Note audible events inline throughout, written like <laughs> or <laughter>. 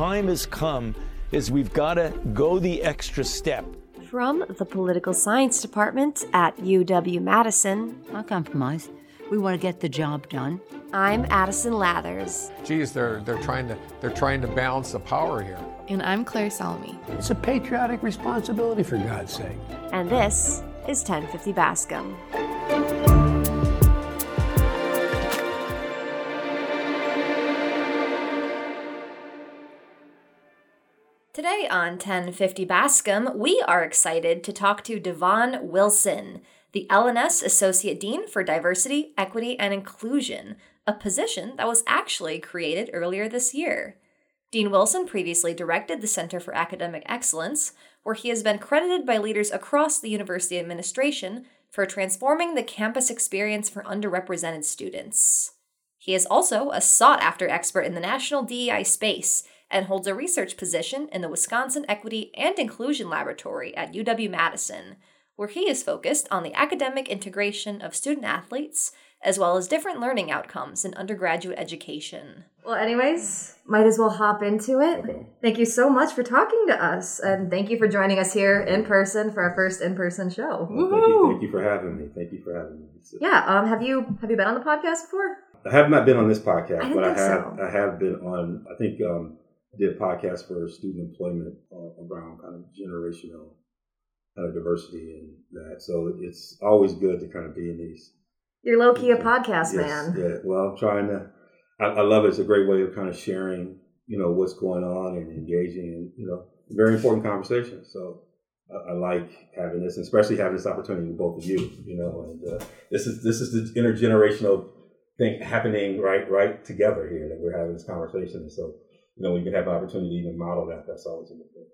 time has come is we've got to go the extra step. From the Political Science Department at UW Madison, I'll compromise. We want to get the job done. I'm Addison Lathers. Geez, they're they're trying to they're trying to balance the power here. And I'm Claire Salome. It's a patriotic responsibility, for God's sake. And this is 1050 Bascom. Today on 1050 Bascom, we are excited to talk to Devon Wilson, the LNS Associate Dean for Diversity, Equity, and Inclusion, a position that was actually created earlier this year. Dean Wilson previously directed the Center for Academic Excellence, where he has been credited by leaders across the university administration for transforming the campus experience for underrepresented students. He is also a sought after expert in the national DEI space and holds a research position in the Wisconsin Equity and Inclusion Laboratory at UW Madison, where he is focused on the academic integration of student athletes as well as different learning outcomes in undergraduate education. Well, anyways, might as well hop into it. Okay. Thank you so much for talking to us, and thank you for joining us here in person for our first in-person show. Well, thank, you, thank you for having me. Thank you for having me. Yeah. Um. Have you have you been on the podcast before? I have not been on this podcast, I but I have so. I have been on. I think um, I did a podcast for student employment uh, around kind of generational kind of diversity and that. So it's always good to kind of be in these you're low key a podcast yes, man. Yeah. Well, I'm trying to. I, I, love it. It's a great way of kind of sharing, you know, what's going on and engaging in, you know, very important conversations. So I, I like having this, especially having this opportunity with both of you. You know, and uh, this is this is the intergenerational thing happening right right together here that we're having this conversation. So you know, we can have an opportunity to even model that. That's always a good thing.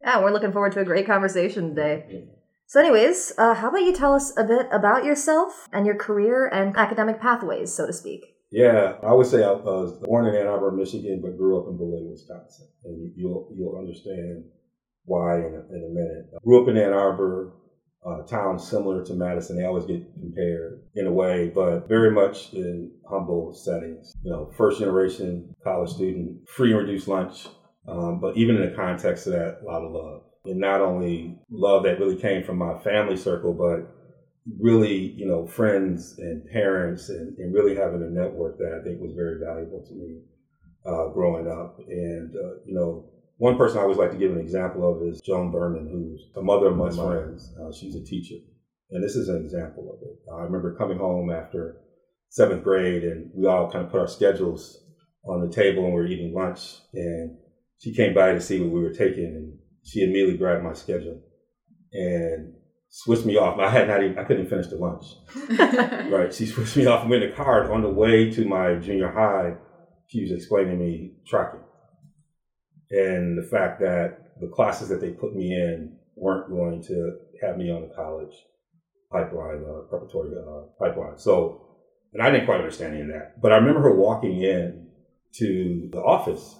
Yeah, we're looking forward to a great conversation today. Yeah. So, anyways, uh, how about you tell us a bit about yourself and your career and academic pathways, so to speak? Yeah, I would say I was born in Ann Arbor, Michigan, but grew up in Beloit, Wisconsin, and you'll you'll understand why in a, in a minute. I grew up in Ann Arbor, a town similar to Madison. They always get compared in a way, but very much in humble settings. You know, first generation college student, free and reduced lunch, um, but even in the context of that, a lot of love and not only love that really came from my family circle, but really, you know, friends and parents and, and really having a network that I think was very valuable to me uh, growing up. And, uh, you know, one person I always like to give an example of is Joan Berman, who's a mother of my friends. Uh, she's a teacher. And this is an example of it. I remember coming home after seventh grade and we all kind of put our schedules on the table and we were eating lunch. And she came by to see what we were taking and she immediately grabbed my schedule and switched me off. I had not even, I couldn't even finish the lunch. <laughs> right. She switched me off. I'm in the car on the way to my junior high. She was explaining to me tracking and the fact that the classes that they put me in weren't going to have me on the college pipeline, uh, preparatory uh, pipeline. So, and I didn't quite understand any of that. But I remember her walking in to the office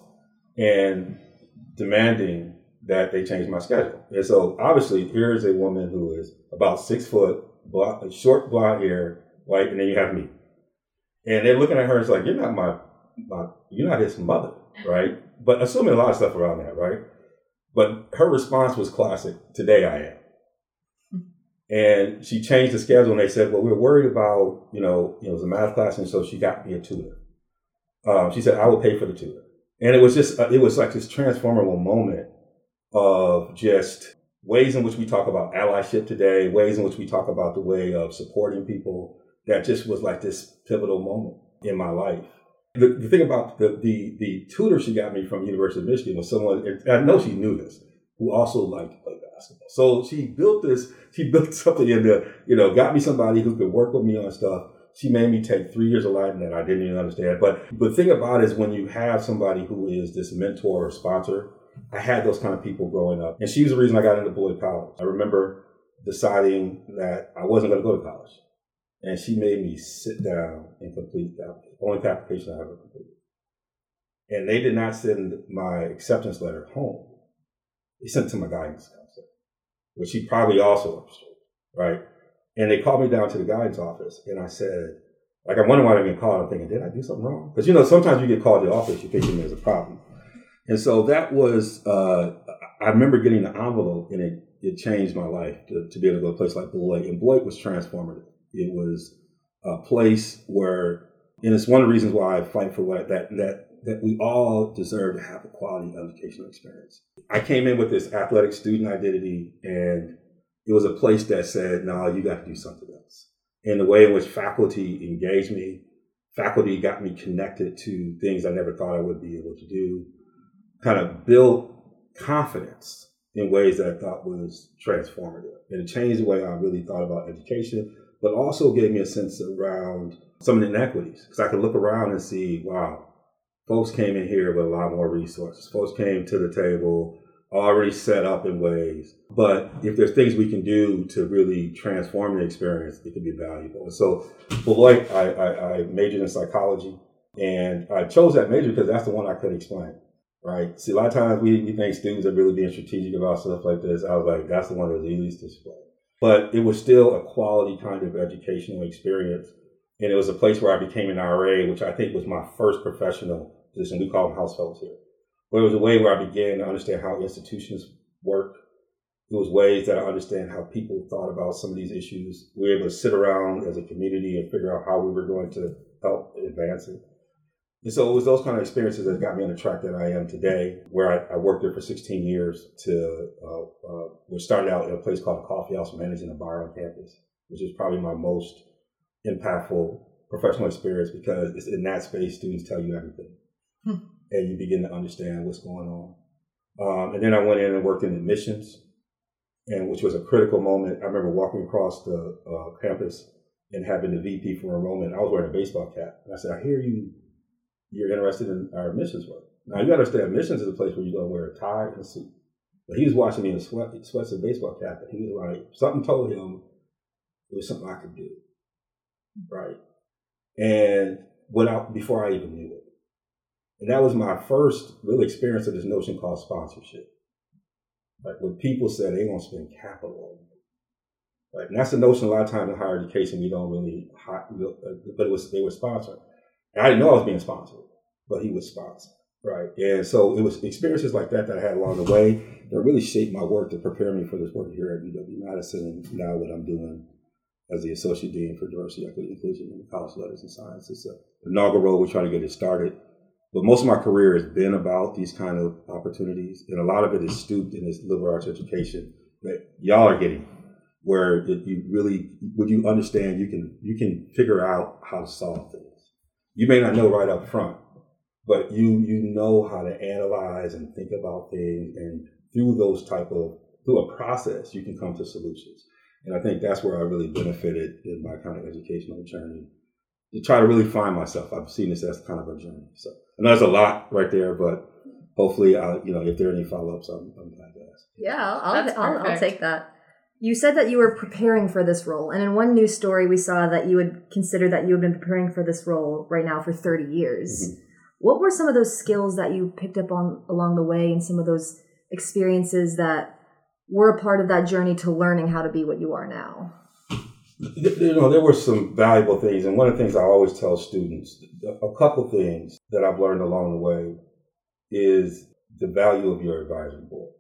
and demanding that they change my schedule. And so obviously here's a woman who is about six foot, blonde, short blonde hair, white, and then you have me. And they're looking at her it's like, you're not my, my, you're not his mother, right? But assuming a lot of stuff around that, right? But her response was classic. Today I am. And she changed the schedule and they said, well, we're worried about, you know, you know, it was a math class. And so she got me a tutor. Um, she said, I will pay for the tutor. And it was just, uh, it was like this transformable moment of just ways in which we talk about allyship today, ways in which we talk about the way of supporting people. That just was like this pivotal moment in my life. The, the thing about the, the, the tutor she got me from University of Michigan was someone, I know she knew this, who also liked to play basketball. So she built this, she <laughs> built something in the, you know, got me somebody who could work with me on stuff. She made me take three years of Latin that I didn't even understand. But the thing about it is when you have somebody who is this mentor or sponsor, I had those kind of people growing up. And she was the reason I got into Beloit College. I remember deciding that I wasn't going to go to college. And she made me sit down and complete the only application I ever completed. And they did not send my acceptance letter home. They sent it to my guidance counselor, which she probably also understood, right? And they called me down to the guidance office and I said, like, I'm wondering why they get called. I'm thinking, did I do something wrong? Because, you know, sometimes you get called to the office, you're thinking there's a problem. And so that was, uh, I remember getting the envelope and it, it changed my life to, to be able to go to a place like Beloit. And Beloit was transformative. It was a place where, and it's one of the reasons why I fight for what that, that, that we all deserve to have a quality educational experience. I came in with this athletic student identity and it was a place that said, no, you got to do something else. And the way in which faculty engaged me, faculty got me connected to things I never thought I would be able to do, kind of built confidence in ways that I thought was transformative. And it changed the way I really thought about education, but also gave me a sense around some of the inequities. Because I could look around and see, wow, folks came in here with a lot more resources. Folks came to the table already set up in ways. But if there's things we can do to really transform the experience, it can be valuable. So, Beloit, I, I, I majored in psychology, and I chose that major because that's the one I could explain. Right. See, a lot of times we, we think students are really being strategic about stuff like this. I was like, that's the one that's easiest to explain. But it was still a quality kind of educational experience. And it was a place where I became an RA, which I think was my first professional position. We call them house fellows here. But it was a way where I began to understand how institutions work. It was ways that I understand how people thought about some of these issues. We were able to sit around as a community and figure out how we were going to help advance it. And so it was those kind of experiences that got me on the track that I am today, where I, I worked there for 16 years to, uh, uh, we started out in a place called a coffee house managing a bar on campus, which is probably my most impactful professional experience because it's in that space students tell you everything. Hmm and you begin to understand what's going on. Um, and then I went in and worked in admissions, and which was a critical moment. I remember walking across the uh, campus and having the VP for enrollment. I was wearing a baseball cap, and I said, "I hear you. You're interested in our admissions work. Now you understand, admissions is a place where you go wear a tie and a suit." But he was watching me in a sweat, sweats and baseball cap, and he was like, something told him it was something I could do, right? And without before I even knew it. And that was my first real experience of this notion called sponsorship. Like when people said they gonna spend capital on. Right? And that's the notion a lot of times in higher education we don't really, uh, but it was, they were sponsored. And I didn't know I was being sponsored, but he was sponsored. Right. And so it was experiences like that that I had along the way that really shaped my work to prepare me for this work here at UW Madison and now what I'm doing as the Associate Dean for Diversity, Equity, Inclusion in the College of Letters and Science. It's an inaugural. We're trying to get it started but most of my career has been about these kind of opportunities, and a lot of it is stooped in this liberal arts education that y'all are getting, where you really, when you understand, you can you can figure out how to solve things. You may not know right up front, but you you know how to analyze and think about things, and through those type of through a process, you can come to solutions. And I think that's where I really benefited in my kind of educational journey to try to really find myself. I've seen this as kind of a journey. So I know there's a lot right there, but hopefully, I'll, you know, if there are any follow ups, I'm, I'm glad to ask. Yeah, I'll, I'll, I'll, take that. You said that you were preparing for this role, and in one news story, we saw that you would consider that you had been preparing for this role right now for 30 years. Mm-hmm. What were some of those skills that you picked up on along the way, and some of those experiences that were a part of that journey to learning how to be what you are now? you know, there were some valuable things. And one of the things I always tell students, a couple things that I've learned along the way is the value of your advisory board.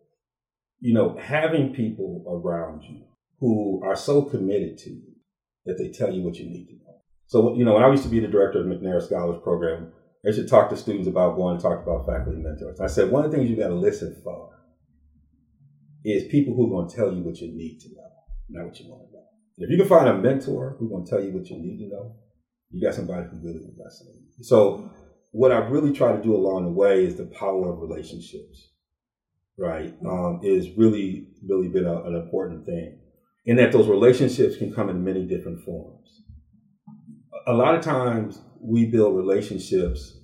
You know, having people around you who are so committed to you that they tell you what you need to know. So, you know, when I used to be the director of the McNair Scholars Program, I used to talk to students about going to talk about faculty mentors. I said, one of the things you got to listen for is people who are going to tell you what you need to know, not what you want to know. If you can find a mentor who's going to tell you what you need to know, you got somebody who really invests in you. So, what I really try to do along the way is the power of relationships, right? Um, is really, really been a, an important thing. And that those relationships can come in many different forms. A lot of times we build relationships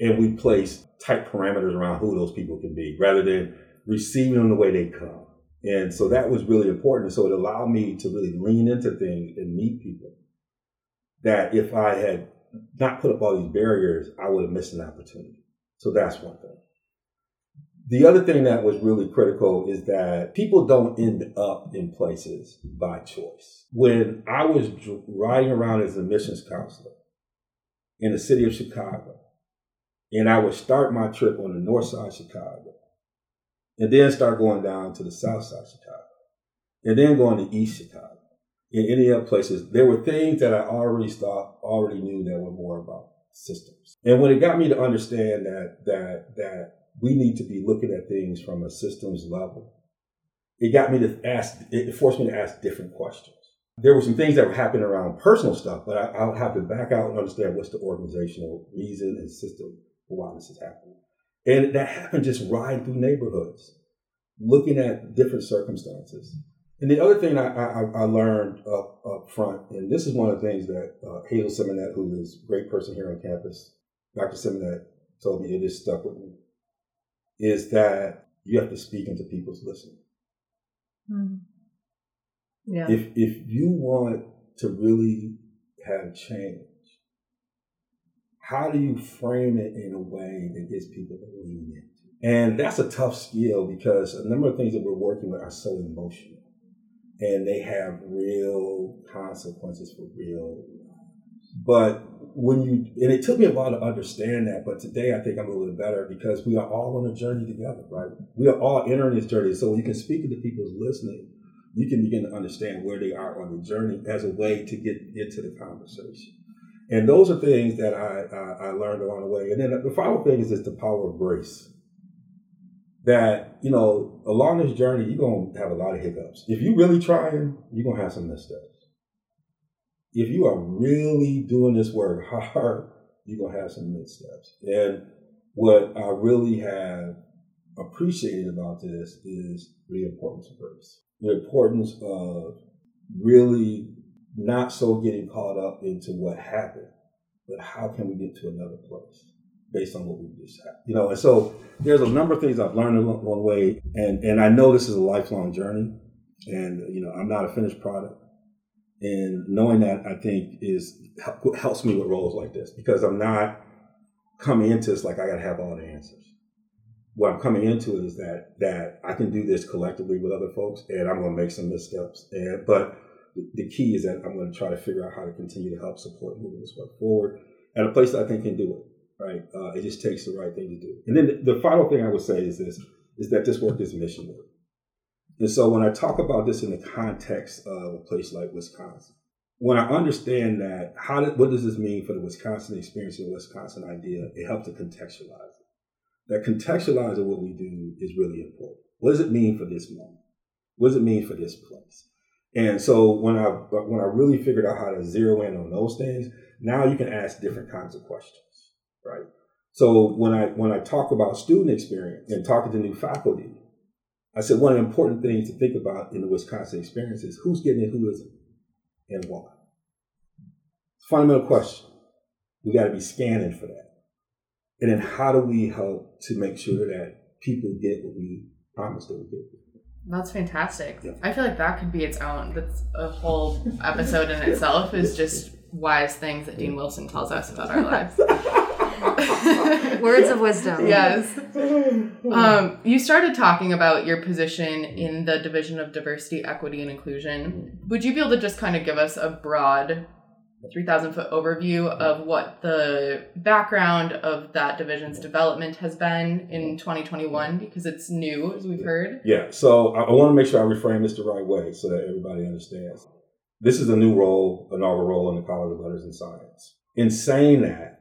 and we place tight parameters around who those people can be rather than receiving them the way they come. And so that was really important. So it allowed me to really lean into things and meet people that if I had not put up all these barriers, I would have missed an opportunity. So that's one thing. The other thing that was really critical is that people don't end up in places by choice. When I was riding around as a admissions counselor in the city of Chicago, And I would start my trip on the north side of Chicago and then start going down to the south side of Chicago and then going to east Chicago in any other places. There were things that I already thought, already knew that were more about systems. And when it got me to understand that, that, that we need to be looking at things from a systems level, it got me to ask, it forced me to ask different questions. There were some things that were happening around personal stuff, but I, I'll have to back out and understand what's the organizational reason and system for why this is happening. And that happened just riding through neighborhoods, looking at different circumstances. And the other thing I, I, I learned up, up front, and this is one of the things that uh, Hazel Symonette, who is a great person here on campus, Dr. Symonette told me it is stuck with me, is that you have to speak into people's listening. Mm. Yeah. If if you want to really have change, how do you frame it in a way that gets people to lean in? And that's a tough skill because a number of things that we're working with are so emotional and they have real consequences for real. But when you, and it took me a while to understand that, but today I think I'm a little bit better because we are all on a journey together, right? We are all entering this journey. So when you can speak to the people's listening, you can begin to understand where they are on the journey as a way to get into the conversation. And those are things that I, I, I learned along the way. And then the final thing is just the power of grace that, you know, along this journey, you're going to have a lot of hiccups. If you're really trying, you're going to have some missteps. If you are really doing this work hard, you're to have some missteps. And what I really have appreciated about this is the importance of grace, the importance of really not so getting caught up into what happened, but how can we get to another place? based on what we just had. You know, and so there's a number of things I've learned along the way, and and I know this is a lifelong journey, and you know I'm not a finished product, and knowing that I think is helps me with roles like this because I'm not coming into this like I got to have all the answers. What I'm coming into is that that I can do this collectively with other folks, and I'm going to make some missteps, and but the key is that I'm going to try to figure out how to continue to help support moving this work forward at a place that I think can do it right? Uh, it just takes the right thing to do. And then the, the final thing I would say is this: is that this work is mission work. And so when I talk about this in the context of a place like Wisconsin, when I understand that, how did, what does this mean for the Wisconsin experience and the Wisconsin idea? It helps to contextualize it. That contextualizing what we do is really important. What does it mean for this moment? What does it mean for this place? And so when I when I really figured out how to zero in on those things, now you can ask different kinds of questions right? So when I when I talk about student experience and talking to new faculty, I said one of the important things to think about in the Wisconsin experience is who's getting it, who isn't, and why. Fundamental question. We got to be scanning for that. And then how do we help to make sure that people get what we promised they would get? That's fantastic. Yeah. I feel like that could be its own. That's a whole episode in itself. Is <laughs> just wise things that Dean Wilson tells us about our lives. <laughs> <laughs> Words of wisdom. Yes. <laughs> Um, you started talking about your position in the Division of Diversity, Equity, and Inclusion. Would you be able to just kind of give us a broad 3,000 foot overview of what the background of that division's development has been in 2021 because it's new, as we've heard? Yeah, so I, I want to make sure I reframe this the right way so that everybody understands. This is a new role, a novel role in the College of Letters and Science. In saying that,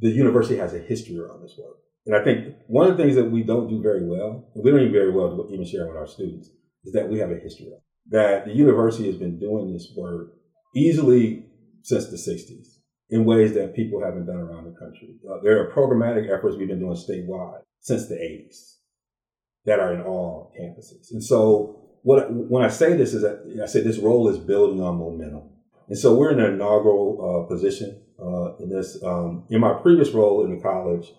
the university has a history around this work. And I think one of the things that we don't do very well, and we don't even very well even share with our students, is that we have a history of that the university has been doing this work easily since the 60s in ways that people haven't done around the country. Uh, there are programmatic efforts we've been doing statewide since the 80s that are in all campuses. And so what, when I say this is that I say this role is building on momentum. And so we're in an inaugural uh, position uh, in this. Um, in my previous role in the college,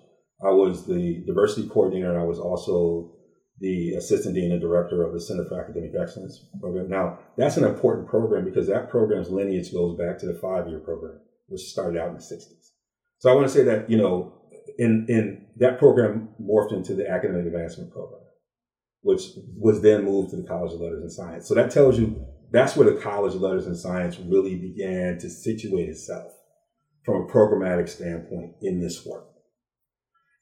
I was the diversity coordinator, and I was also the assistant dean and director of the Center for Academic Excellence program. Now, that's an important program because that program's lineage goes back to the five-year program, which started out in the 60s. So I want to say that, you know, in, in that program morphed into the academic advancement program, which was then moved to the College of Letters and Science. So that tells you that's where the College of Letters and Science really began to situate itself from a programmatic standpoint in this work.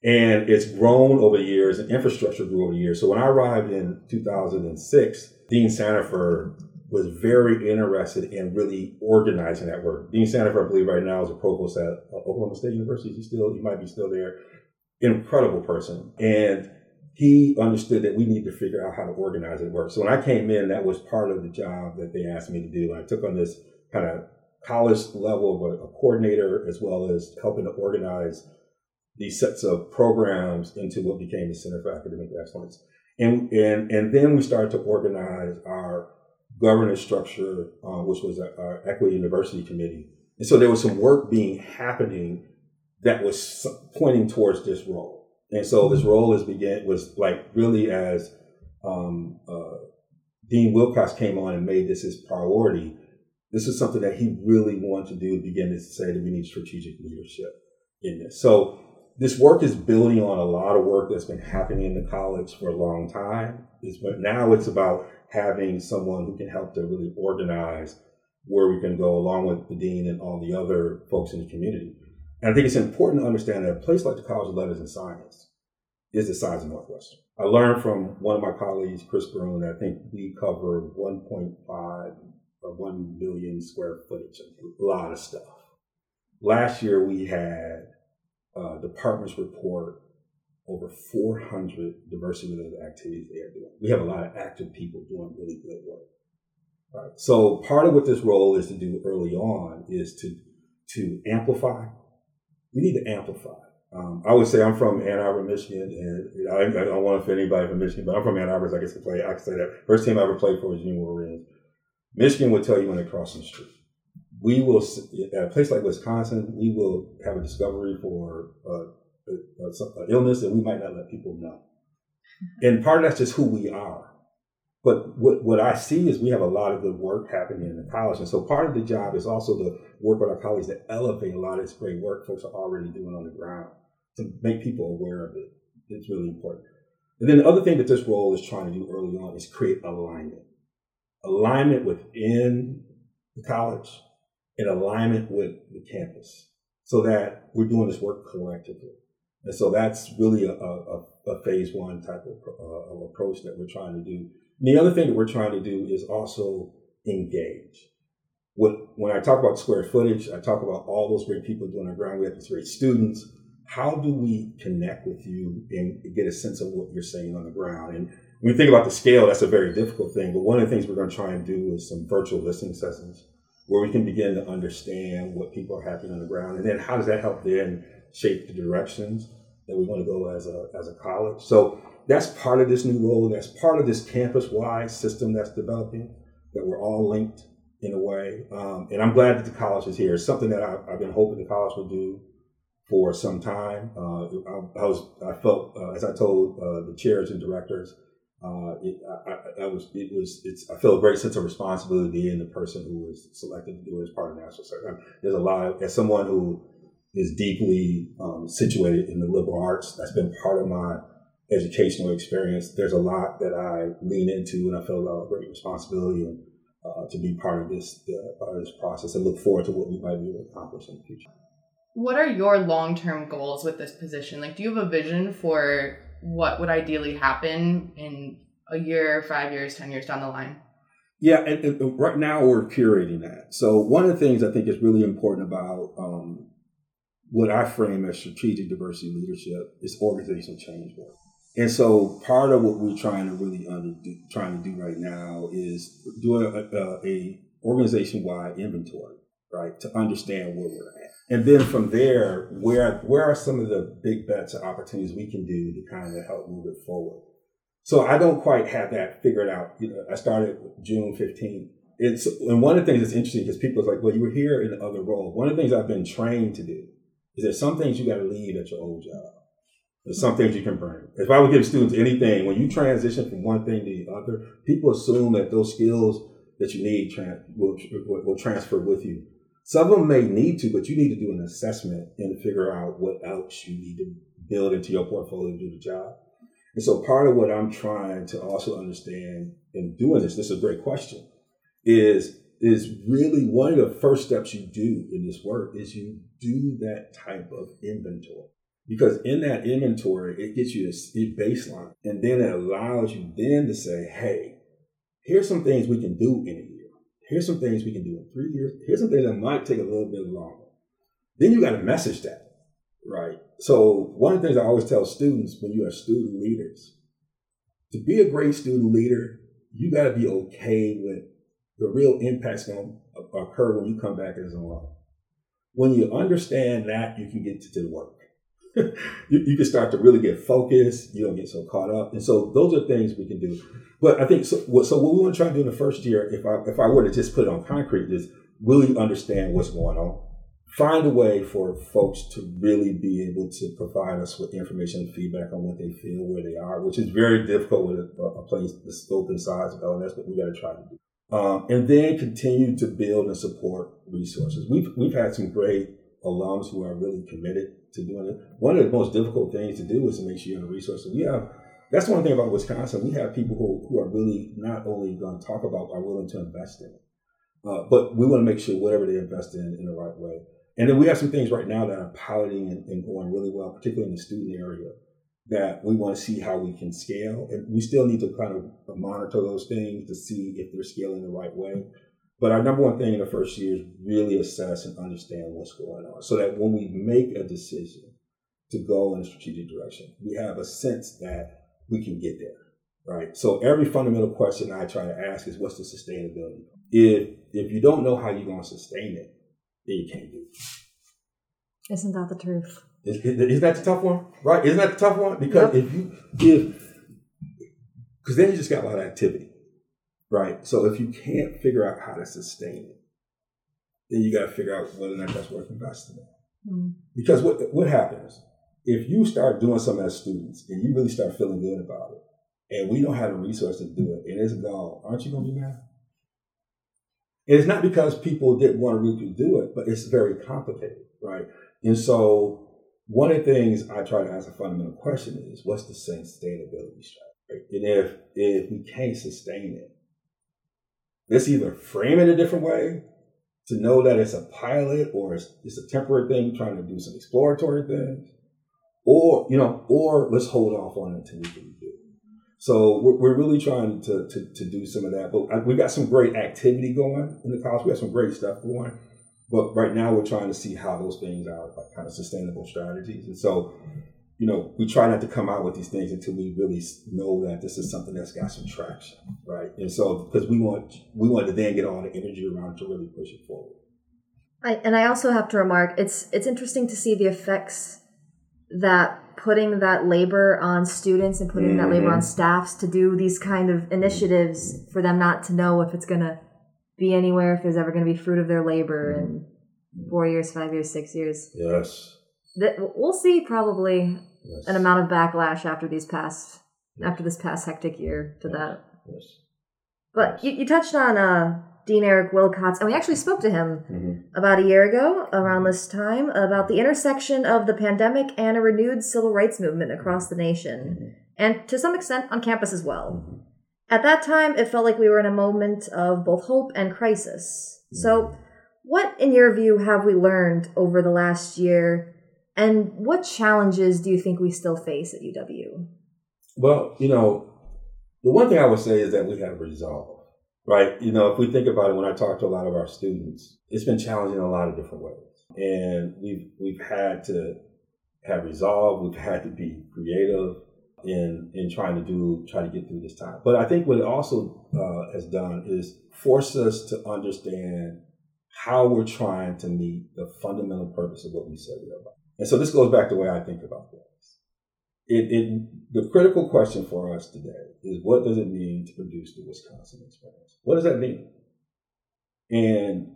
And it's grown over the years and infrastructure grew over the years. So when I arrived in 2006, Dean Sandefur was very interested in really organizing that work. Dean Sandefur, I believe right now is a provost at uh, Oklahoma State University. He still, he might be still there. Incredible person. And he understood that we need to figure out how to organize it work. So when I came in, that was part of the job that they asked me to do. And I took on this kind of college level of a, coordinator as well as helping to organize these sets of programs into what became the Center for Academic Excellence. And, and, and then we started to organize our governance structure, uh, which was our Equity University Committee. And so there was some work being happening that was pointing towards this role. And so this role is began was like really as um, uh, Dean Wilcox came on and made this his priority. This is something that he really wanted to do. Begin to say that we need strategic leadership in this. So this work is building on a lot of work that's been happening in the college for a long time. It's, but now it's about having someone who can help to really organize where we can go along with the dean and all the other folks in the community. And I think it's important to understand that a place like the College of Letters and Science is the size of Northwestern. I learned from one of my colleagues, Chris Brown, that I think we cover 1.5 or 1 million square footage, a lot of stuff. Last year we had uh, departments report over 400 diversity related activities they are doing. We have a lot of active people doing really good work. Right. So part of what this role is to do early on is to to amplify. We need to amplify. Um, I would say I'm from Ann Arbor, Michigan, and I, I don't want to offend anybody from Michigan, but I'm from Ann Arbor, so I guess to play. I can say that first team I ever played for was Union Wolverines. Michigan will tell you when they cross the street we will at a place like Wisconsin, we will have a discovery for uh, uh, uh an uh, illness that we might not let people know, and part of that's just who we are. But what, what I see is we have a lot of good work happening in the college. And so part of the job is also to work with our colleagues to elevate a lot of this great work folks are already doing on the ground to make people aware of it. It's really important. And then the other thing that this role is trying to do early on is create alignment. Alignment within the college, in alignment with the campus so that we're doing this work collectively. And so that's really a, a, a phase one type of, uh, of, approach that we're trying to do. And the other thing that we're trying to do is also engage. What, when I talk about square footage, I talk about all those great people doing our ground. We have these great students. How do we connect with you and get a sense of what you're saying on the ground? And when you think about the scale, that's a very difficult thing. But one of the things we're going to try and do is some virtual listening sessions where we can begin to understand what people are happening on the ground, and then how does that help then shape the directions that we want to go as a as a college. So that's part of this new role. That's part of this campus-wide system that's developing. That we're all linked in a way, um, and I'm glad that the college is here. It's something that I, have been hoping the college would do for some time. Uh, I, I, was I felt uh, as I told uh, the chairs and directors uh, it, I, I, was, it was, it's, I feel a great sense of responsibility being the person who was selected to do it as part of national service. There's a lot of, as someone who is deeply um, situated in the liberal arts, that's been part of my educational experience. There's a lot that I lean into, and I feel a great responsibility and, uh, to be part of this, uh, part of this process, and look forward to what we might be able to accomplish in the future. What are your long term goals with this position? Like, do you have a vision for what would ideally happen in a year, five years, ten years down the line? Yeah, and, and right now we're curating that. So one of the things I think is really important about um, what I frame as strategic diversity leadership is organizational change work. And so part of what we're trying to really under, trying to do right now is do a, a, a organization wide inventory, right, to understand where we're at. And then from there, where where are some of the big bets or opportunities we can do to kind of help move it forward? So I don't quite have that figured out. You know, I started June 15th. It's and one of the things that's interesting because people are like, well, you were here in the other role. One of the things I've been trained to do is that some things you got to leave at your old job. There's some things you can bring. If I would give students anything, when you transition from one thing to the other, people assume that those skills that you need will, will, will transfer with you. Some of them may need to, but you need to do an assessment and figure out what else you need to build into your portfolio to do the job. And so part of what I'm trying to also understand in doing this, this is a great question, is is really one of the first steps you do in this work is you do that type of inventory. Because in that inventory, it gets you to baseline. And then it allows you then to say, hey, here's some things we can do in a year. Here's some things we can do in three years. Here's some things that might take a little bit longer. Then you got to message that, right? So one of the things I always tell students when you are student leaders, to be a great student leader, you got to be okay with the real impact's going to occur when you come back as alum. When you understand that, you can get to the work. <laughs> you, you, can start to really get focused. You don't get so caught up. And so those are things we can do. But I think so. What, so what we want to try to do in the first year, if I if I were to just put it on concrete, is really understand what's going on. Find a way for folks to really be able to provide us with information and feedback on what they feel, where they are, which is very difficult with a, a place the scope and size of LNS, but we got to try to do. Um, and then continue to build and support resources. We've we've had some great alums who are really committed to doing it. One of the most difficult things to do is to make sure you have resources. We have that's one thing about Wisconsin. We have people who, who are really not only going to talk about, are willing to invest in it. Uh, but we want to make sure whatever they invest in in the right way. And then we have some things right now that are piloting and, and going really well, particularly in the student area, that we want to see how we can scale. And we still need to kind of monitor those things to see if they're scaling the right way. But our number one thing in the first year is really assess and understand what's going on so that when we make a decision to go in a strategic direction, we have a sense that we can get there, right? So every fundamental question I try to ask is what's the sustainability? If if you don't know how you're going to sustain it, then you can't do it. Isn't that the truth? Is, is, that the tough one, right? Isn't that the tough one? Because yep. if you if because then you just got a lot of activity, right? So if you can't figure out how to sustain it, then you got to figure out whether or not that's worth investing in. Mm. Because what what happens if you start doing something as students and you really start feeling good about it, and we don't have the resources to do it, and it's gone, aren't you going to be mad? And it's not because people didn't want to really do it, but it's very complicated, right? And so one of the things I try to ask a fundamental question is, what's the sustainability strategy? Right? And if if we can't sustain it, let's either frame it a different way to know that it's a pilot or it's, it's a temporary thing, trying to do some exploratory things, or you know, or let's hold off on it until we can do. So we're, we're really trying to, to, to do some of that. But we've got some great activity going in the college. We have some great stuff going. But right now we're trying to see how those things are like kind of sustainable strategies. And so, you know, we try not to come out with these things until we really know that this is something that's got some traction, right? And so because we want we want to then get all the energy around to really push it forward. I, and I also have to remark it's it's interesting to see the effects that putting that labor on students and putting mm-hmm. that labor on mm-hmm. staffs to do these kind of initiatives for them not to know if it's going to be anywhere, if there's ever going to be fruit of their labor in four years, five years, six years. Yes. That we'll see probably yes. an amount of backlash after these past yes. after this past hectic year to yes. that. Yes. But you, you touched on uh, Dean Eric Wilcox, and we actually spoke to him mm-hmm. about a year ago around this time about the intersection of the pandemic and a renewed civil rights movement across the nation, mm-hmm. and to some extent on campus as well. Mm-hmm. At that time, it felt like we were in a moment of both hope and crisis. So, mm-hmm. what, in your view, have we learned over the last year, and what challenges do you think we still face at UW? Well, you know, the one thing I would say is that we have resolve right? You know, if we think about it, when I talk to a lot of our students, it's been challenging in a lot of different ways, and we've we've had to have resolve. We've had to be creative in in trying to do try to get through this time. But I think what it also uh, has done is force us to understand how we're trying to meet the fundamental purpose of what we said we are about. And so this goes back to the way I think about this it, it, the critical question for us today is what does it mean to produce the Wisconsin experience? What does that mean? And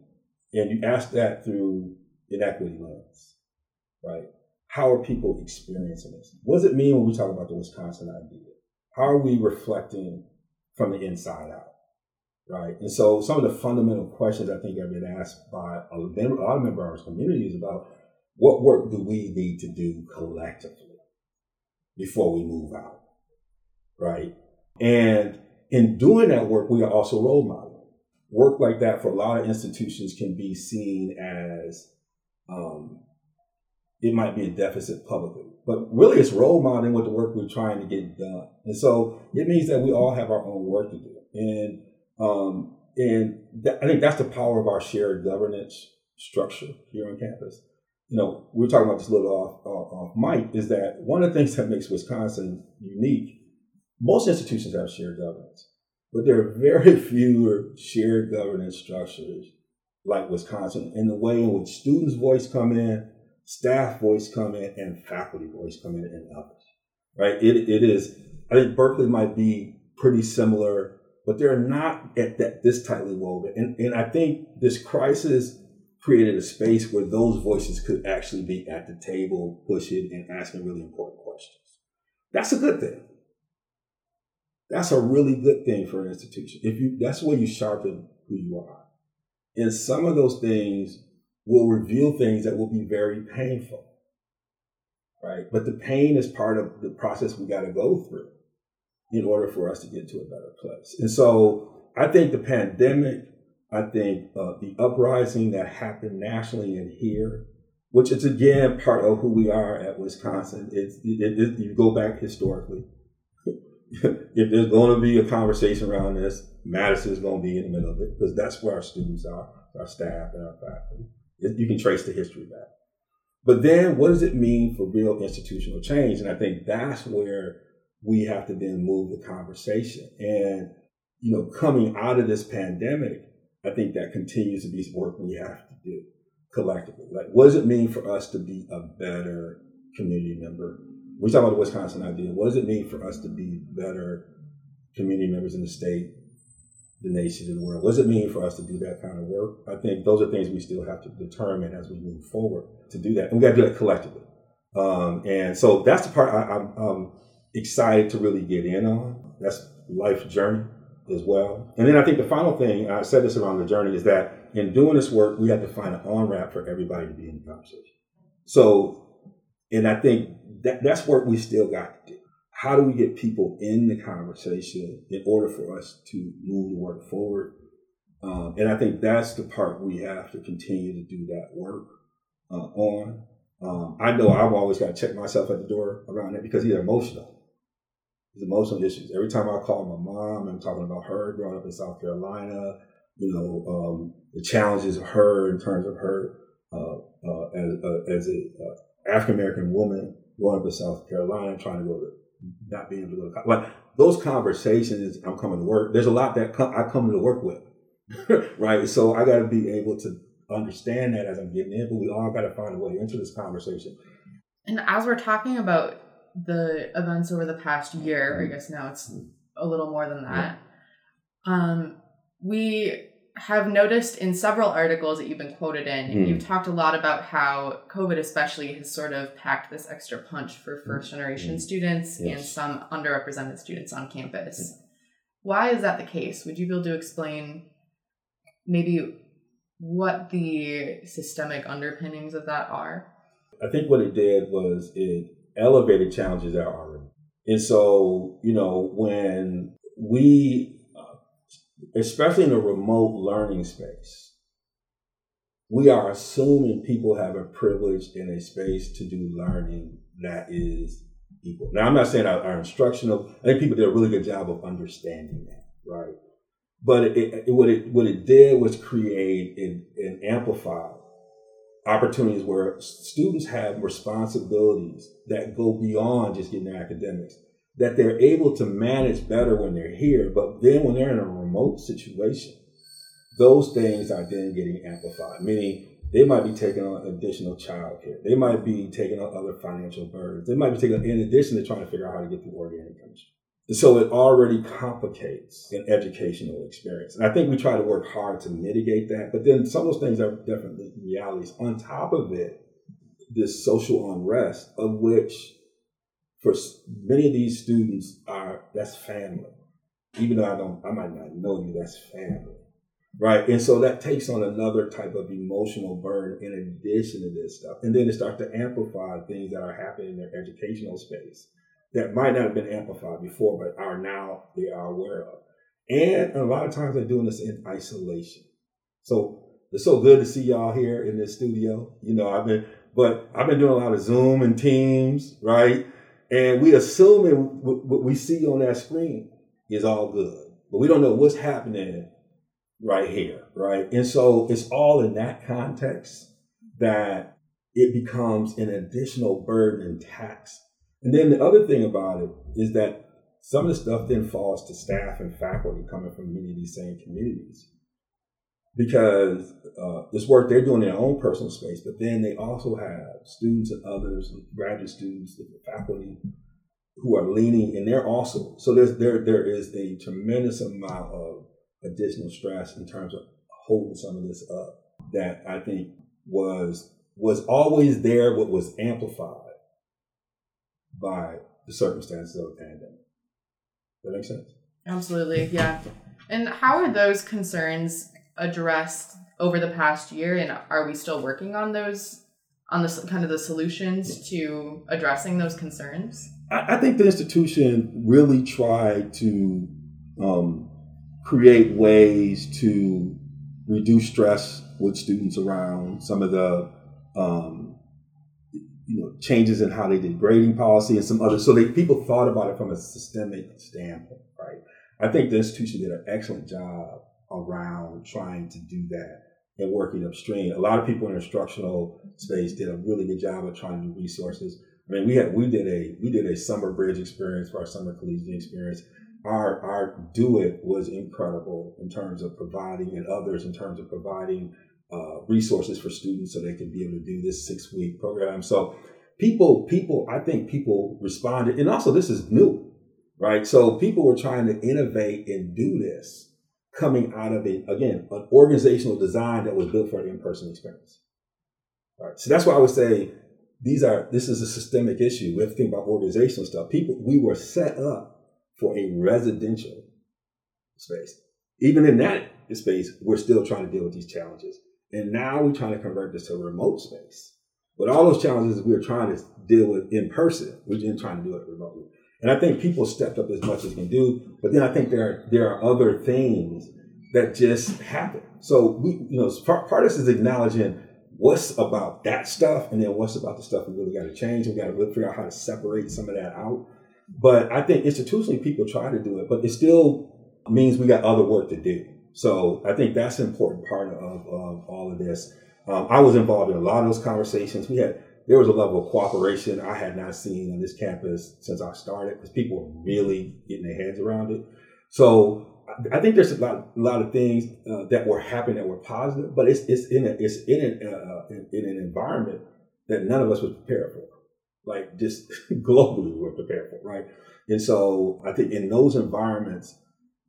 and you ask that through inequity lens, right? How are people experiencing this? What does it mean when we talk about the Wisconsin idea? How are we reflecting from the inside out, right? And so some of the fundamental questions I think have been asked by a, member, a lot of members of our community is about what work do we need to do collectively? before we move out. Right. And in doing that work, we are also role modeling. Work like that for a lot of institutions can be seen as um, it might be a deficit publicly. But really, it's role modeling with the work we're trying to get done. And so it means that we all have our own work to do. And um, and th- I think that's the power of our shared governance structure here on campus. You know, we are talking about this a little off, off, off mic, is that one of the things that makes Wisconsin unique, most institutions have shared governance, but there are very <laughs> few shared governance structures like Wisconsin in the way in which students' voice come in, staff voice come in, and faculty voice come in, and others. Right? It, it is. I think Berkeley might be pretty similar but they're not at that this tightly woven. And, and I think this crisis created a space where those voices could actually be at the table, pushing and asking really important questions. That's a good thing. That's a really good thing for an institution. If you that's where you sharpen who you are. And some of those things will reveal things that will be very painful. Right? But the pain is part of the process we got to go through in order for us to get to a better place. And so I think the pandemic, I think uh, the uprising that happened nationally and here, which is again part of who we are at Wisconsin. It's it, it, you go back historically. <laughs> if there's going to be a conversation around this, Madison is going to be in the middle of it because that's where our students are, our staff, and our faculty. You can trace the history back. But then, what does it mean for real institutional change? And I think that's where we have to then move the conversation. And, you know, coming out of this pandemic, I think that continues to be work we have to do collectively. Like, what does it mean for us to be a better community member? We talk about the Wisconsin idea. What does it mean for us to be better community members in the state, the nation, and the world? What does it mean for us to do that kind of work? I think those are things we still have to determine as we move forward to do that. And we got to do that collectively. Um, and so that's the part I, am excited to really get in on. That's life journey as well. And then I think the final thing, I said this around the journey, is that in doing this work, we have to find an on ramp for everybody to be in the conversation. So, and I think that that's work we still got to do. How do we get people in the conversation in order for us to move the work forward? Um, and I think that's the part we have to continue to do that work uh, on. Um, I know I've always got to check myself at the door around it because either emotional his emotional issues. Every time I call my mom, I'm talking about her growing up in South Carolina, you know, um, the challenges of her in terms of her uh, uh, as, uh, as a uh, African American woman growing up in South Carolina, trying to go to not being able to go to college. Like those conversations, I'm coming to work. There's a lot that com- I come to work with, <laughs> right? So I got to be able to understand that as I'm getting in, but we all got to find a way into this conversation. And as we're talking about the events over the past year, I guess now it's a little more than that. Um, we have noticed in several articles that you've been quoted in, mm. you've talked a lot about how COVID, especially, has sort of packed this extra punch for hmm. first generation mm. students yes. and some underrepresented students on campus. Why is that the case? Would you be able to explain maybe what the systemic underpinnings of that are? I think what it did was it elevated challenges are already. And so, you know, when we, uh, especially in a remote learning space, we are assuming people have a privilege in a space to do learning that is equal. Now, I'm not saying our, our instructional, I think people did a really good job of understanding that, right? But it, it, what it what it did was create and, and amplify opportunities where students have responsibilities that go beyond just getting their academics, that they're able to manage better when they're here. But then when they're in a remote situation, those things are then getting amplified, meaning they might be taking on additional childcare. They might be taking on other financial burdens. They might be taking, in addition to trying to figure out how to get through organic chemistry. So it already complicates an educational experience. And I think we try to work hard to mitigate that. But then some of those things are definitely realities. On top of it, this social unrest, of which for many of these students are that's family. Even though I don't, I might not know you, that's family. Right. And so that takes on another type of emotional burden in addition to this stuff. And then it starts to amplify things that are happening in their educational space that might not have been amplified before, but are now they are aware of. And a lot of times they're doing this in isolation. So it's so good to see y'all here in this studio. You know, I've been But I've been doing a lot of Zoom and Teams, right? And we assume what we see on that screen is all good, but we don't know what's happening right here, right? And so it's all in that context that it becomes an additional burden and tax. And then the other thing about it is that some of the stuff then falls to staff and faculty coming from many of these same communities. Because uh, this work they're doing in their own personal space, but then they also have students and others, graduate students, faculty who are leaning, and they're also. So there's there there is a tremendous amount of additional stress in terms of holding some of this up that I think was was always there, but was amplified by the circumstances of the pandemic. That makes sense. Absolutely, yeah. And how are those concerns addressed over the past year, and are we still working on those on the kind of the solutions to addressing those concerns? I, I think the institution really tried to um, create ways to reduce stress with students around some of the um, you know changes in how they did grading policy and some other so they people thought about it from a systemic standpoint right? I think the institution did an excellent job around trying to do that and working upstream. A lot of people in the instructional space did a really good job of trying to do resources. I mean we had we did a we did a summer bridge experience for our summer collegiate experience. Our our do it was incredible in terms of providing and others in terms of providing uh, resources for students so they can be able to do this six week program. So people people I think people responded, and also this is new, right? So people were trying to innovate and do this coming out of it again an organizational design that was built for an in person experience. Right. So that's why I would say these are this is a systemic issue. We have to think about organizational stuff. People we were set up for a residential space. Even in that space, we're still trying to deal with these challenges. And now we're trying to convert this to a remote space. But all those challenges we are trying to deal with in person, we're just trying to do it remotely. And I think people stepped up as much as can do. But then I think there are, there are other things that just happen. So we, you know, part, part of this is acknowledging what's about that stuff, and then what's about the stuff we really got to change. We got to figure out how to separate some of that out. But I think institutionally people try to do it, but it still means we got other work to do. So I think that's an important part of, of all of this. Um, I was involved in a lot of those conversations. We had there was a level of cooperation I had not seen on this campus since I started because people were really getting their heads around it. So I think there's a lot, a lot of things uh, that were happening that were positive, but it's it's in a, it's in an uh, in, in, an environment that none of us was prepared for like just <laughs> globally we're prepared for, right? And so I think in those environments,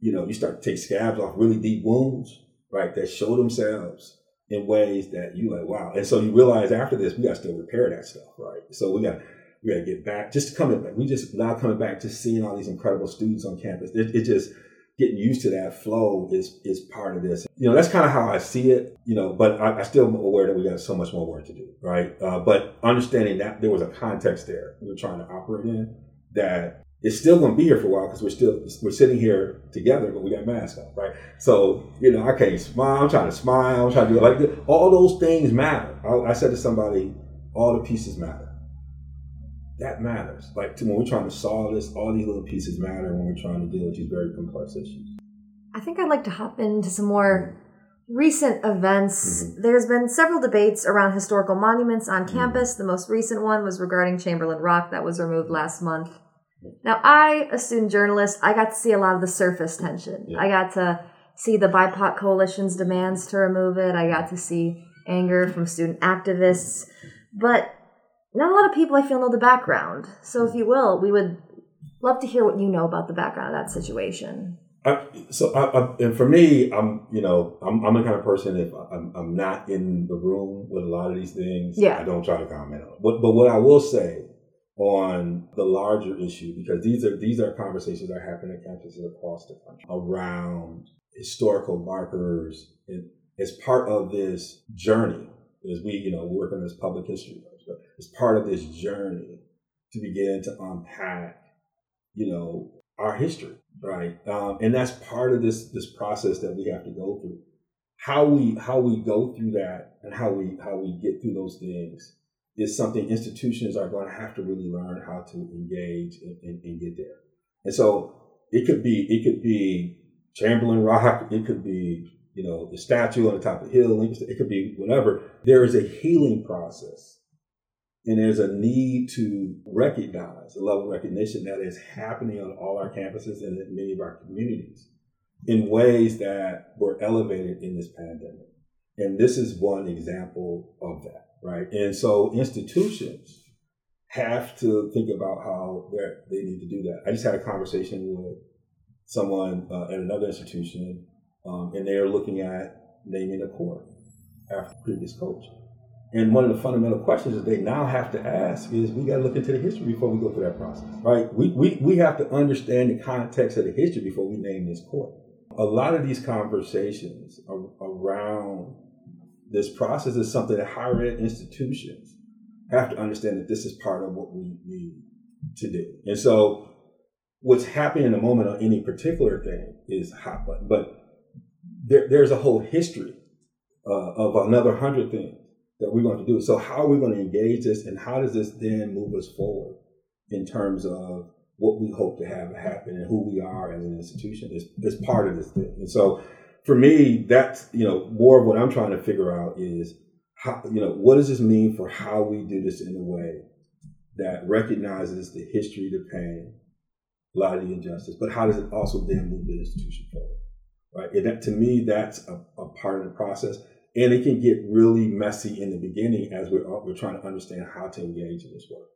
you know, you start to take scabs off really deep wounds, right, that show themselves in ways that you like, wow. And so you realize after this, we got to still repair that stuff, right? So we got we got to get back, just coming back. We just now coming back, just seeing all these incredible students on campus. It, it just getting used to that flow is is part of this. You know, that's kind of how I see it. You know, but I, I still am aware that we got so much more work to do, right? Uh, but understanding that there was a context there we are trying to operate in that it's still going to be here for a while because we're still we're sitting here together, but we got masks on, right? So you know, I can't smile. I'm trying to smile. I'm trying to do like all those things matter. I, I said to somebody, all the pieces matter that matters. Like to, when we're trying to solve this, all these little pieces matter when we're trying to deal with these very complex issues. I think I'd like to hop into some more recent events. Mm-hmm. There's been several debates around historical monuments on mm-hmm. campus. Mm-hmm. The most recent one was regarding Chamberlain Rock that was removed last month. Now, I, a student journalist, I got to see a lot of the surface tension. Yeah. I got to see the BIPOC coalition's demands to remove it. I got to see anger from student activists. But not a lot of people I feel know the background. So if you will, we would love to hear what you know about the background of that situation. I, so, I, I, and for me, I'm, you know, I'm, I'm the kind of person if I'm, I'm not in the room with a lot of these things, yeah. I don't try to comment on. It. But, but what I will say on the larger issue, because these are these are conversations that happen at campuses across the country around historical markers and as part of this journey, as we, you know, work on this public history but it's part of this journey to begin to unpack, you know, our history, right? Um, and that's part of this this process that we have to go through. How we how we go through that and how we how we get through those things is something institutions are going to have to really learn how to engage and, and, and get there. And so it could be it could be Chamberlain Rock, it could be you know the statue on the top of the hill, it could be whatever. There is a healing process, and there's a need to recognize a level of recognition that is happening on all our campuses and in many of our communities in ways that were elevated in this pandemic. And this is one example of that, right? And so institutions have to think about how they need to do that. I just had a conversation with someone uh, at another institution, um, and they are looking at naming a court after a previous coach. And one of the fundamental questions that they now have to ask is we got to look into the history before we go through that process, right? We, we, we have to understand the context of the history before we name this court. A lot of these conversations around this process is something that higher ed institutions have to understand that this is part of what we need to do. And so what's happening in the moment on any particular thing is hot button, but there, there's a whole history uh, of another hundred things that we're going to do. So how are we going to engage this and how does this then move us forward in terms of what we hope to have happen and who we are as an institution is, is part of this thing. And so for me, that's, you know, more of what I'm trying to figure out is how, you know, what does this mean for how we do this in a way that recognizes the history, the pain, a lot of the injustice, but how does it also then move the institution forward? Right. And that, to me, that's a, a part of the process. And it can get really messy in the beginning as we're, uh, we're trying to understand how to engage in this work.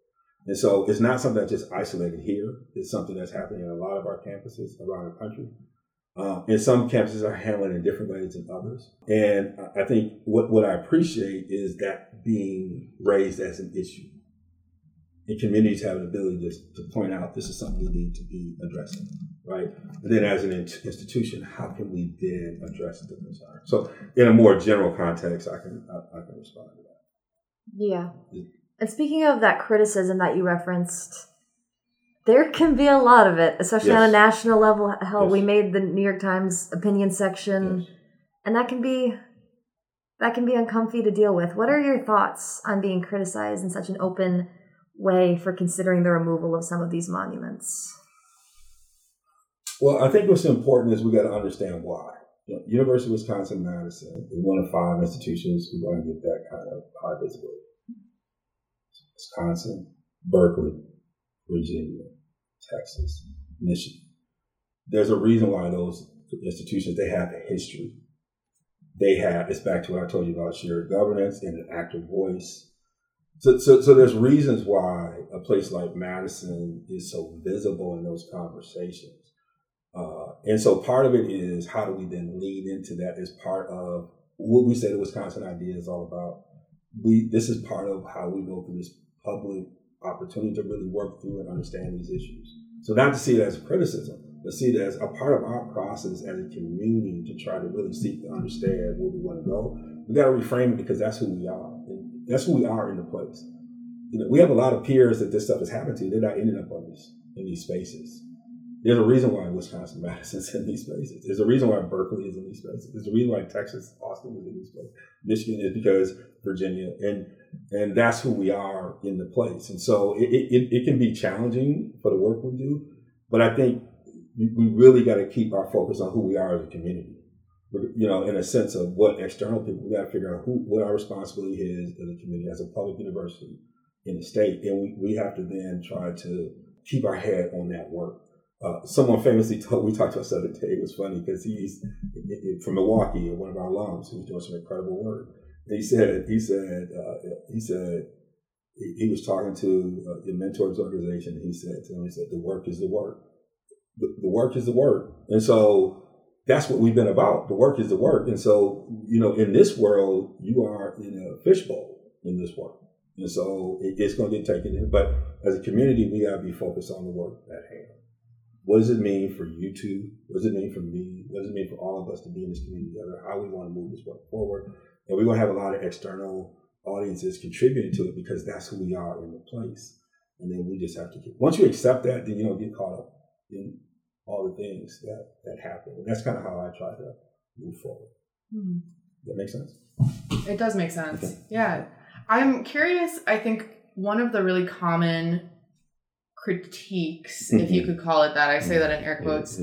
And so it's not something that's just isolated here. It's something that's happening in a lot of our campuses around the country. Um, and some campuses are handling it in different ways than others. And I think what, what I appreciate is that being raised as an issue. And communities have an ability to, to point out this is something we need to be addressing, right? And then as an institution, how can we then address the concern? So in a more general context, I can I, I can respond to that. Yeah. And speaking of that criticism that you referenced, there can be a lot of it, especially yes. on a national level. Hell, yes. we made the New York Times opinion section, yes. and that can be that can be uncomfy to deal with. What are your thoughts on being criticized in such an open way for considering the removal of some of these monuments? Well, I think what's important is we got to understand why. You know, University of Wisconsin Madison is one of five institutions who are going to get that kind of high visibility. Wisconsin, Berkeley, Virginia, Texas, Michigan. There's a reason why those institutions they have a history. They have it's back to what I told you about shared governance and an active voice. So, so, so there's reasons why a place like Madison is so visible in those conversations. Uh, and so part of it is how do we then lead into that as part of what we say the Wisconsin idea is all about. We this is part of how we go through this public opportunity to really work through and understand these issues. So not to see it as criticism, but see it as a part of our process as a community to try to really seek to understand where we want to go. We got to reframe it because that's who we are. And that's who we are in the place. You know, we have a lot of peers that this stuff has happened to. They're not ending up on these in these spaces. There's a reason why Wisconsin <laughs> Madison's in these spaces. There's a reason why Berkeley is in these spaces. There's a reason why Texas Austin is in these places. Michigan is because Virginia and and that's who we are in the place. And so it, it, it can be challenging for the work we do, but I think we really got to keep our focus on who we are as a community. You know, in a sense of what external people, we got to figure out who what our responsibility is as a community, as a public university in the state, and we, we have to then try to keep our head on that work. Uh, someone famously <laughs> told we talked to us the other day. It was funny because he's from Milwaukee, one of our alums who's doing some incredible work he said, he said, uh, he said, he, he, was talking to uh, the mentors organization. he said to him, he said, the work is the work. The, the work is the work. And so that's what we've been about. The work is the work. And so, you know, in this world, you are in a fishbowl in this work. And so it, it's going to get taken in. But as a community, we got to be focused on the work at hand. What does it mean for you two? What does it mean for me? What does it mean for all of us to be in this community together? How we want to move this work forward? And we're going to have a lot of external audiences contributing to it because that's who we are in the place. And then we just have to keep, once you accept that, then you don't get caught up in all the things that, that happen. And that's kind of how I try to move forward. Mm-hmm. That makes sense? It does make sense. Okay. Yeah. I'm curious. I think one of the really common critiques, if you mm-hmm. could call it that, I say that in air mm-hmm. quotes,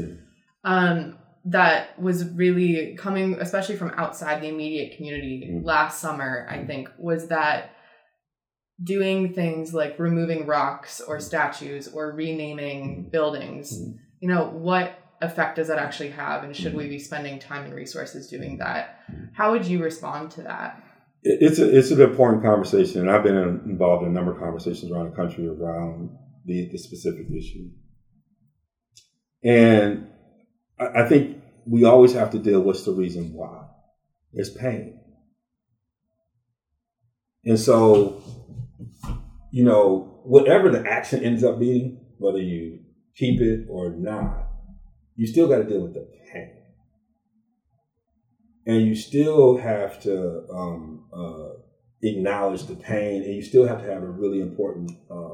um, that was really coming, especially from outside the immediate community Mhm. last summer, I mm. think, was that doing things like removing rocks or mm. statues or renaming mm. buildings, you know, what effect does that actually have? And should we be spending time and resources doing that? How would you respond to that? It's a, it's an important conversation, and I've been involved in a number of conversations around the country around the, the specific issue. And I, I think we always have to deal what's the reason why. It's pain. And so, you know, whatever the action ends up being, whether you keep it or not, you still got to deal with the pain and you still have to um, uh, acknowledge the pain, and you still have to have a really important um,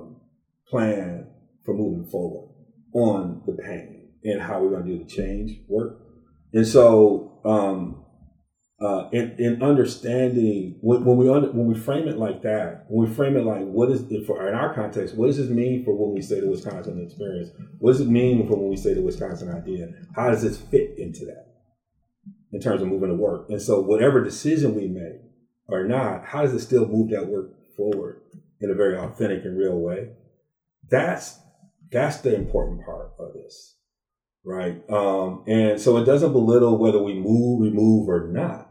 plan for moving forward on the pain and how we're going to do the change work. And so, um, uh, in, in understanding when, when we under, when we frame it like that, when we frame it like what is it for in our context, what does this mean for when we say the Wisconsin experience? What does it mean for when we say the Wisconsin idea? How does this fit into that? in terms of moving to work. And so whatever decision we make or not, how does it still move that work forward in a very authentic and real way? That's that's the important part of this. Right. Um, and so it doesn't belittle whether we move, remove or not.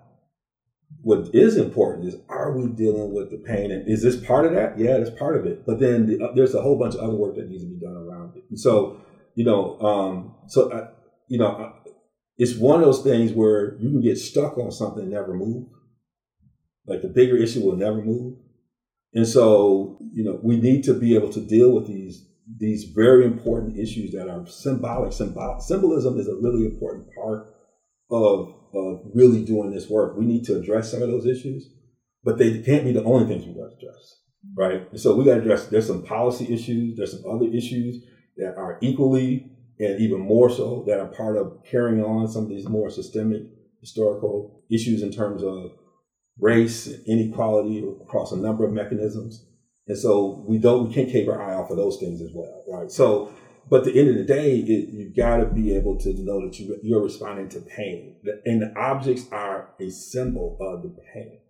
What is important is are we dealing with the pain and is this part of that? Yeah, that's part of it. But then the, uh, there's a whole bunch of other work that needs to be done around it. And so, you know, um, so, I, you know, I, it's one of those things where you can get stuck on something and never move. Like the bigger issue will never move. And so, you know, we need to be able to deal with these these very important issues that are symbolic. Symbol- symbolism is a really important part of of really doing this work. We need to address some of those issues, but they can't be the only things we got to address, right? And so we got to address. There's some policy issues. There's some other issues that are equally and even more so that are part of carrying on some of these more systemic historical issues in terms of race inequality across a number of mechanisms. And so we don't, we can't keep our eye off of those things as well, right? So, but the end of the day, it, you got to be able to know that you, you're responding to pain, and the objects are a symbol of the pain,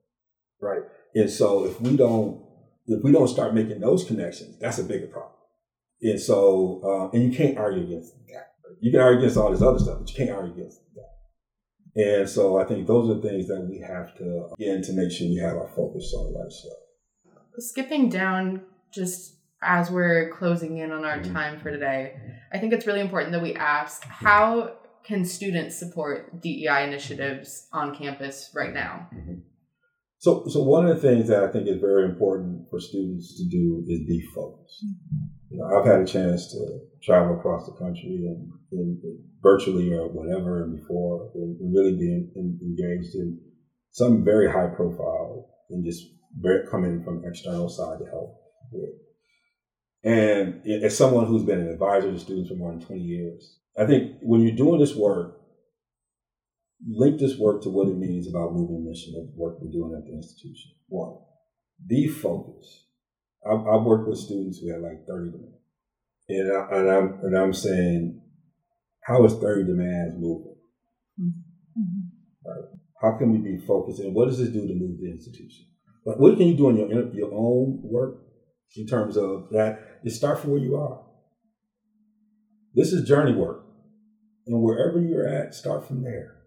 right? And so if we don't, if we don't start making those connections, that's a bigger problem. And so, uh, and you can't argue against that. You can argue against all this other stuff, but you can't argue against. And so I think those are things that we have to, again, to make sure we have our focus on stuff. Skipping down just as we're closing in on our mm-hmm. time for today, I think it's really important that we ask how can students support DEI initiatives on campus right now? Mm-hmm. So, so one of the things that I think is very important for students to do is be focused. You know, I've had a chance to travel across the country and, and virtually or whatever and before, and, and really be in, in, engaged in some very high profile and just very coming from external side to help with. And as someone who's been an advisor to students for more than 20 years, I think when you're doing this work, link this work to what it means about moving mission of work we're doing at the institution. One, be focused. I've, I've worked with students who have like 30 demands. And, I, and, I'm, and I'm saying, how is 30 demands moving? Mm-hmm. Right? How can we be focused? And what does this do to move the institution? But what can you do in your, your own work in terms of that? Is start from where you are. This is journey work. And wherever you're at, start from there.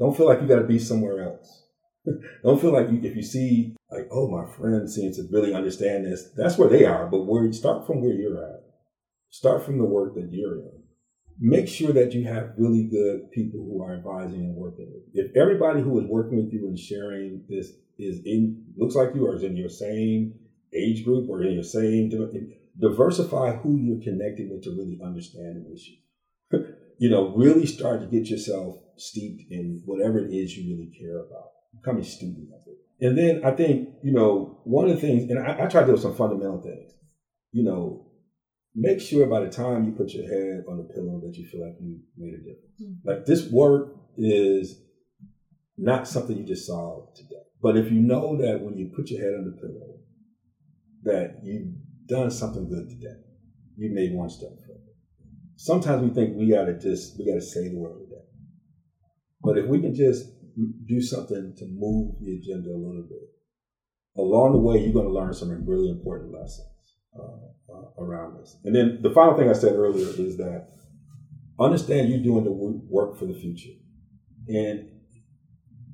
Don't feel like you got to be somewhere else. <laughs> Don't feel like you, if you see like, oh, my friend seems to really understand this. That's where they are, but where start from where you're at. Start from the work that you're in. Make sure that you have really good people who are advising and working with. you. If everybody who is working with you and sharing this is in looks like you or is in your same age group or in your same diversify who you're connecting with to really understand an issue. You know, really start to get yourself steeped in whatever it is you really care about. Become a student of it. And then I think, you know, one of the things, and I, I try to do some fundamental things, you know, make sure by the time you put your head on the pillow that you feel like you made a difference. Mm-hmm. Like this work is not something you just solve today. But if you know that when you put your head on the pillow that you've done something good today. You made one step. Sometimes we think we gotta just we gotta say the word today. But if we can just do something to move the agenda a little bit, along the way you're gonna learn some really important lessons uh, uh, around this. And then the final thing I said earlier is that understand you're doing the work for the future. And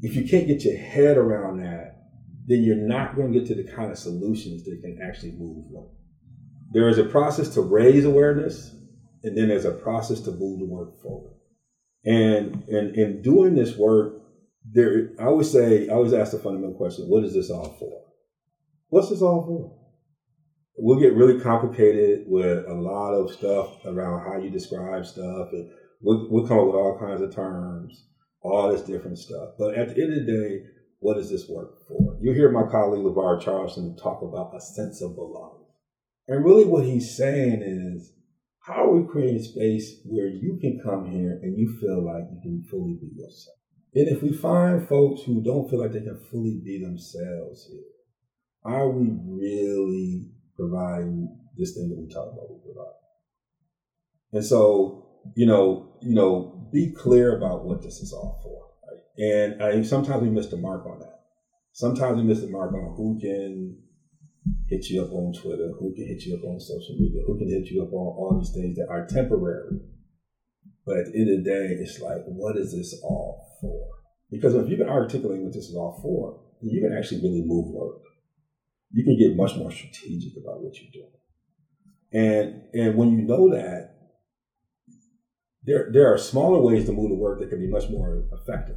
if you can't get your head around that, then you're not going to get to the kind of solutions that can actually move work. There is a process to raise awareness, and then there's a process to move the work forward. And in, in doing this work, there I always say, I always ask the fundamental question, what is this all for? What's this all for? We'll get really complicated with a lot of stuff around how you describe stuff, and we'll, we'll come up with all kinds of terms, all this different stuff. But at the end of the day, what does this work for? You hear my colleague LeVar Charleston talk about a sense of belonging. And really what he's saying is, how are we creating space where you can come here and you feel like you can fully be yourself? And if we find folks who don't feel like they can fully be themselves here, are we really providing this thing that we talk about we provide? And so, you know, you know, be clear about what this is all for. And I, sometimes we miss the mark on that. Sometimes we miss the mark on who can hit you up on Twitter, who can hit you up on social media, who can hit you up on all these things that are temporary. But at the end of the day, it's like, what is this all for? Because if you can articulate what this is all for, you can actually really move work. You can get much more strategic about what you're doing. And and when you know that, there there are smaller ways to move the work that can be much more effective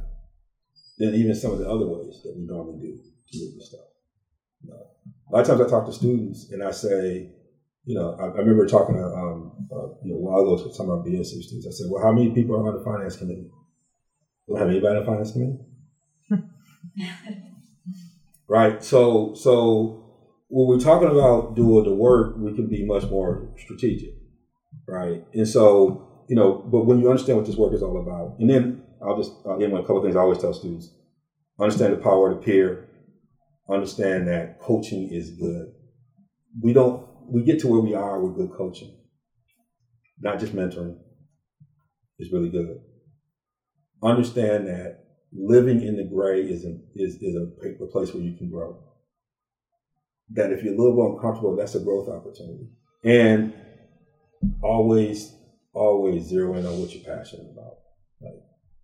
than even some of the other ways that we normally do to move the stuff. You know, a lot of times I talk to students and I say, you know, I, I remember talking to, um, uh, you know, a while ago to some of our BSU students. I said, well, how many people are on the finance committee? Do have anybody on the finance committee? <laughs> right. So, so when we're talking about doing the work, we can be much more strategic, right? And so, you know, but when you understand what this work is all about, and then I'll just I'll end with a couple things I always tell students. Understand the power of the peer. Understand that coaching is good. We don't we get to where we are with good coaching. Not just mentoring. Is really good. Understand that living in the gray is a, is, is a, a place where you can grow. That if you're a little uncomfortable, that's a growth opportunity. And always, always zero in on what you're passionate about Like,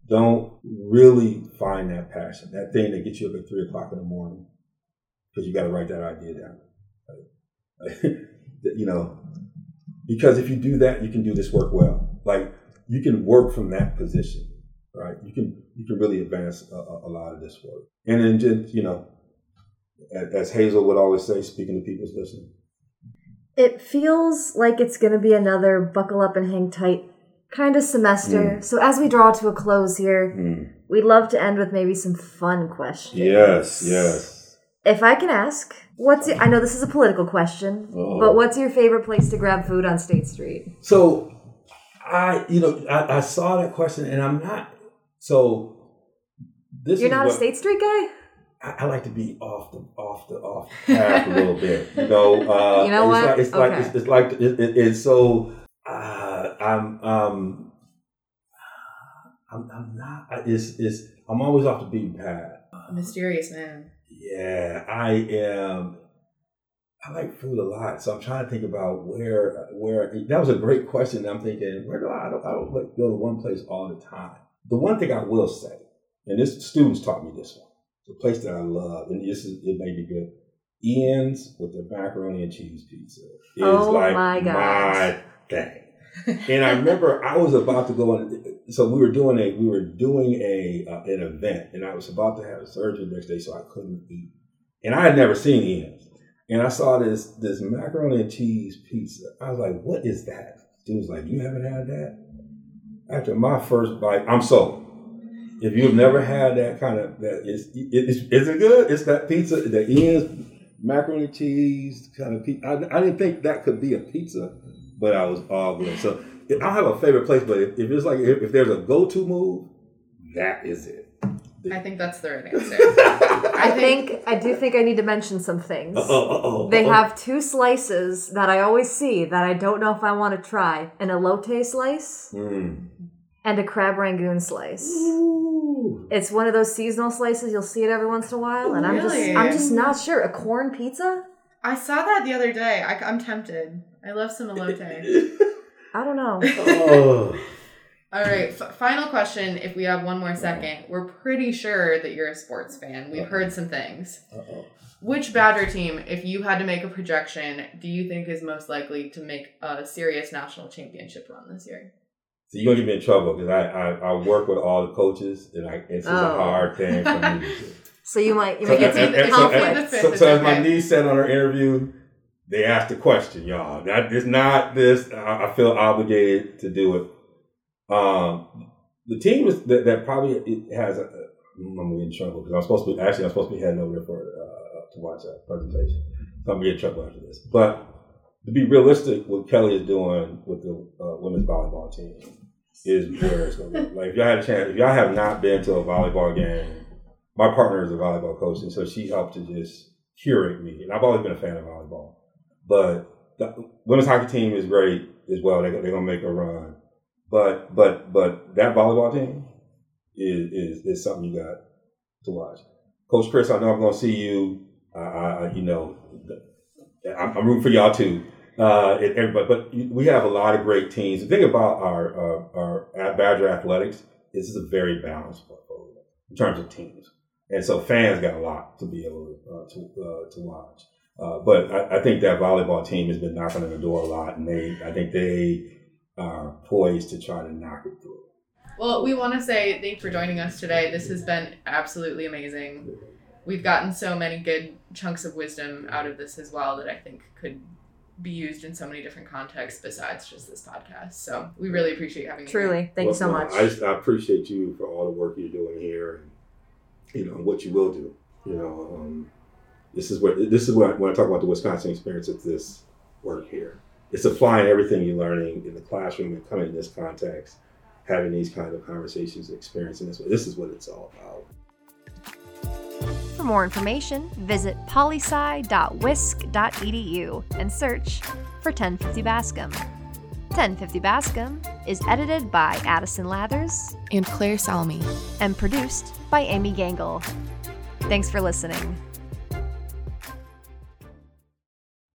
don't really find that passion, that thing that gets you up at three o'clock in the morning because you got to write that idea down. <laughs> you know, because if you do that, you can do this work well. Like you can work from that position, right? You can you can really advance a, a lot of this work. And then just you know, as Hazel would always say, speaking to people's listening. It feels like it's going to be another buckle up and hang tight kind of semester. Mm. So as we draw to a close here, mm. we'd love to end with maybe some fun questions. Yes, yes. If I can ask, what's your, I know this is a political question, oh. but what's your favorite place to grab food on State Street? So I, you know, I, I saw that question and I'm not so this You're not what, a State Street guy? I, I, like to be off the off the off the path a little <laughs> bit. You know, uh, you know what? It's like, it's, okay. like it's, it's like it, it, it's so I'm um I'm, I'm not it's it's I'm always off the beaten path. A mysterious man. Yeah, I am. I like food a lot, so I'm trying to think about where where that was a great question. I'm thinking where do I I don't, I don't like go to one place all the time. The one thing I will say, and this students taught me this one, the place that I love, and this is it may be good. Ian's with the macaroni and cheese pizza is oh like my, my thing and I remember I was about to go on. So we were doing a we were doing a uh, an event, and I was about to have a surgery next day, so I couldn't eat. And I had never seen Ian's, and I saw this this macaroni and cheese pizza. I was like, "What is that?" Dude was like, "You haven't had that?" After my first bite, I'm sold. If you've never had that kind of that is is is it good? It's that pizza, the Ian's macaroni cheese kind of pizza. I, I didn't think that could be a pizza but I was all good. So I don't have a favorite place, but if, if it's like if, if, there's a go-to move, that is it. I think that's the right answer. <laughs> I think I do think I need to mention some things. Uh-oh, uh-oh, They uh-oh. have two slices that I always see that I don't know if I want to try: an elote slice Mm. and a crab rangoon slice. Ooh. It's one of those seasonal slices. You'll see it every once in a while, and I'm just I'm just not sure. A corn pizza? I saw that the other day. I, am tempted. I love some elote. I don't know. oh. All right, f- final question. If we have one more second, we're pretty sure that you're a sports fan. We've heard some things. Uh-oh. Which Badger team, if you had to make a projection, do you think is most likely to make a serious national championship run this year? So you're gonna get me in trouble because I, I I work with all the coaches and I it's just a Oh. hard thing for me to do. <laughs> So you might you So, might get and- some and- so- conflict. and- so, so as my Okay. niece said on her interview, they asked the question, y'all. That it's not this. I, I feel obligated to do it. Um, the team is that, that probably it has. A, I'm gonna get in trouble because I'm supposed to be actually I'm supposed to be heading over there for uh, to watch a presentation. So I'm gonna get in trouble after this. But to be realistic, what Kelly is doing with the uh, women's volleyball team is where it's to be. <laughs> Like, if y'all had a chance, if y'all have not been to a volleyball game, my partner is a volleyball coach, and so she helped to just curate me. And I've always been a fan of volleyball. But the women's hockey team is great as well. They, they're going to make a run. But but but that volleyball team is is, is something you got to watch. Coach Chris, I know I'm going to see you. I, I you know, I'm, I'm rooting for y'all too. Uh, everybody, but we have a lot of great teams. The thing about our uh, our Badger Athletics is it's a very balanced portfolio in terms of teams, and so fans got a lot to be able to uh, to, uh, to watch. Uh, but I, I think that volleyball team has been knocking on the door a lot, and they I think they are poised to try to knock it through. Well, we want to say thanks for joining us today. This has been absolutely amazing. We've gotten so many good chunks of wisdom out of this as well that I think could be used in so many different contexts besides just this podcast. So we really appreciate having you. here. Truly, thank you so Well, much. I just I appreciate you for all the work you're doing here, and you know what you will do. You know, um, this is what this is what I, when I talk about the Wisconsin experience. It's this work here. It's applying everything you're learning in the classroom and coming in this context, having these kind of conversations, experiencing this. This is what it's all about. For more information, visit polysci.wisc.edu and search for 1050 Bascom. 1050 Bascom is edited by Addison Lathers and Claire Salome. and produced by Amy Gangl. Thanks for listening.